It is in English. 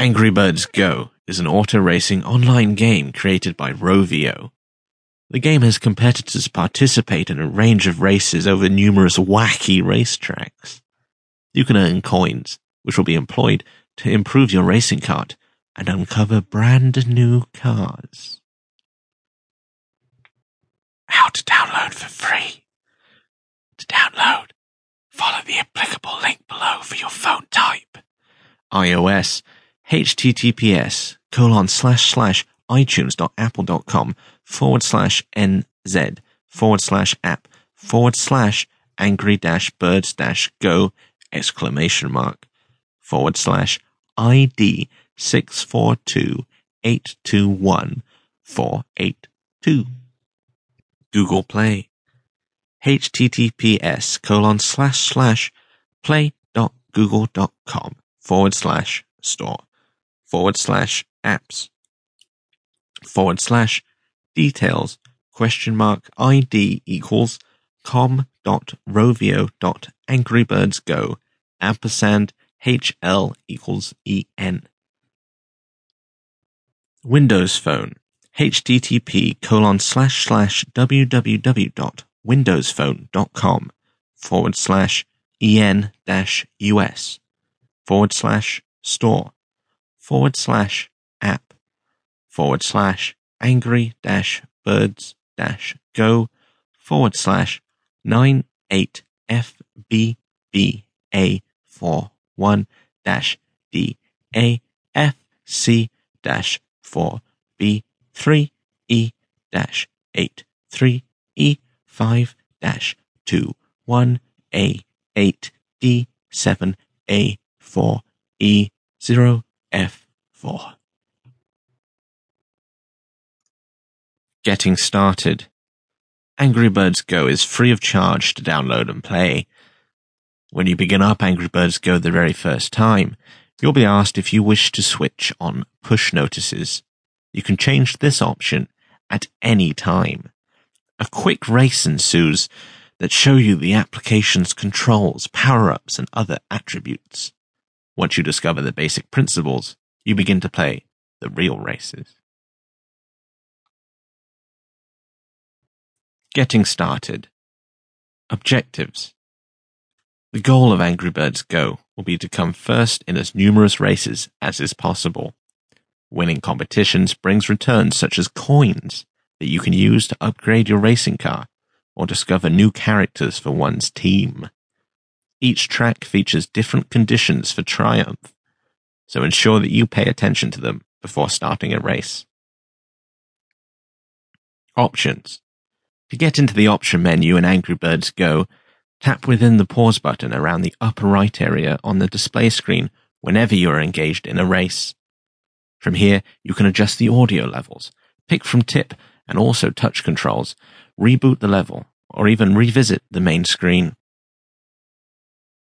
Angry Birds Go is an auto racing online game created by Rovio. The game has competitors participate in a range of races over numerous wacky racetracks. You can earn coins, which will be employed to improve your racing cart and uncover brand new cars. How to download for free. To download, follow the applicable link below for your phone type. iOS, https colon slash slash itunes.apple.com forward slash nz forward slash app forward slash angry dash birds dash go exclamation mark forward slash ID six four two eight two one four eight two. Google Play. https colon slash slash play.google.com forward slash store forward slash apps. Forward slash details question mark ID equals com dot rovio dot angrybirdsgo ampersand HL equals EN. Windows Phone http colon slash slash www.windowsphone.com forward slash en dash us forward slash store forward slash app forward slash angry dash birds dash go forward slash 98 FBBA 41 dash D A F C dash 4 B 3 E dash 8 3 E 5 dash 2 1 A 8 D 7 A 4 E 0 F 4 Getting started. Angry Birds Go is free of charge to download and play. When you begin up Angry Birds Go the very first time, you'll be asked if you wish to switch on push notices. You can change this option at any time. A quick race ensues that show you the application's controls, power-ups, and other attributes. Once you discover the basic principles, you begin to play the real races. Getting started. Objectives. The goal of Angry Birds Go will be to come first in as numerous races as is possible. Winning competitions brings returns such as coins that you can use to upgrade your racing car or discover new characters for one's team. Each track features different conditions for triumph, so ensure that you pay attention to them before starting a race. Options. To get into the option menu in Angry Birds Go, tap within the pause button around the upper right area on the display screen whenever you are engaged in a race. From here, you can adjust the audio levels, pick from tip and also touch controls, reboot the level, or even revisit the main screen.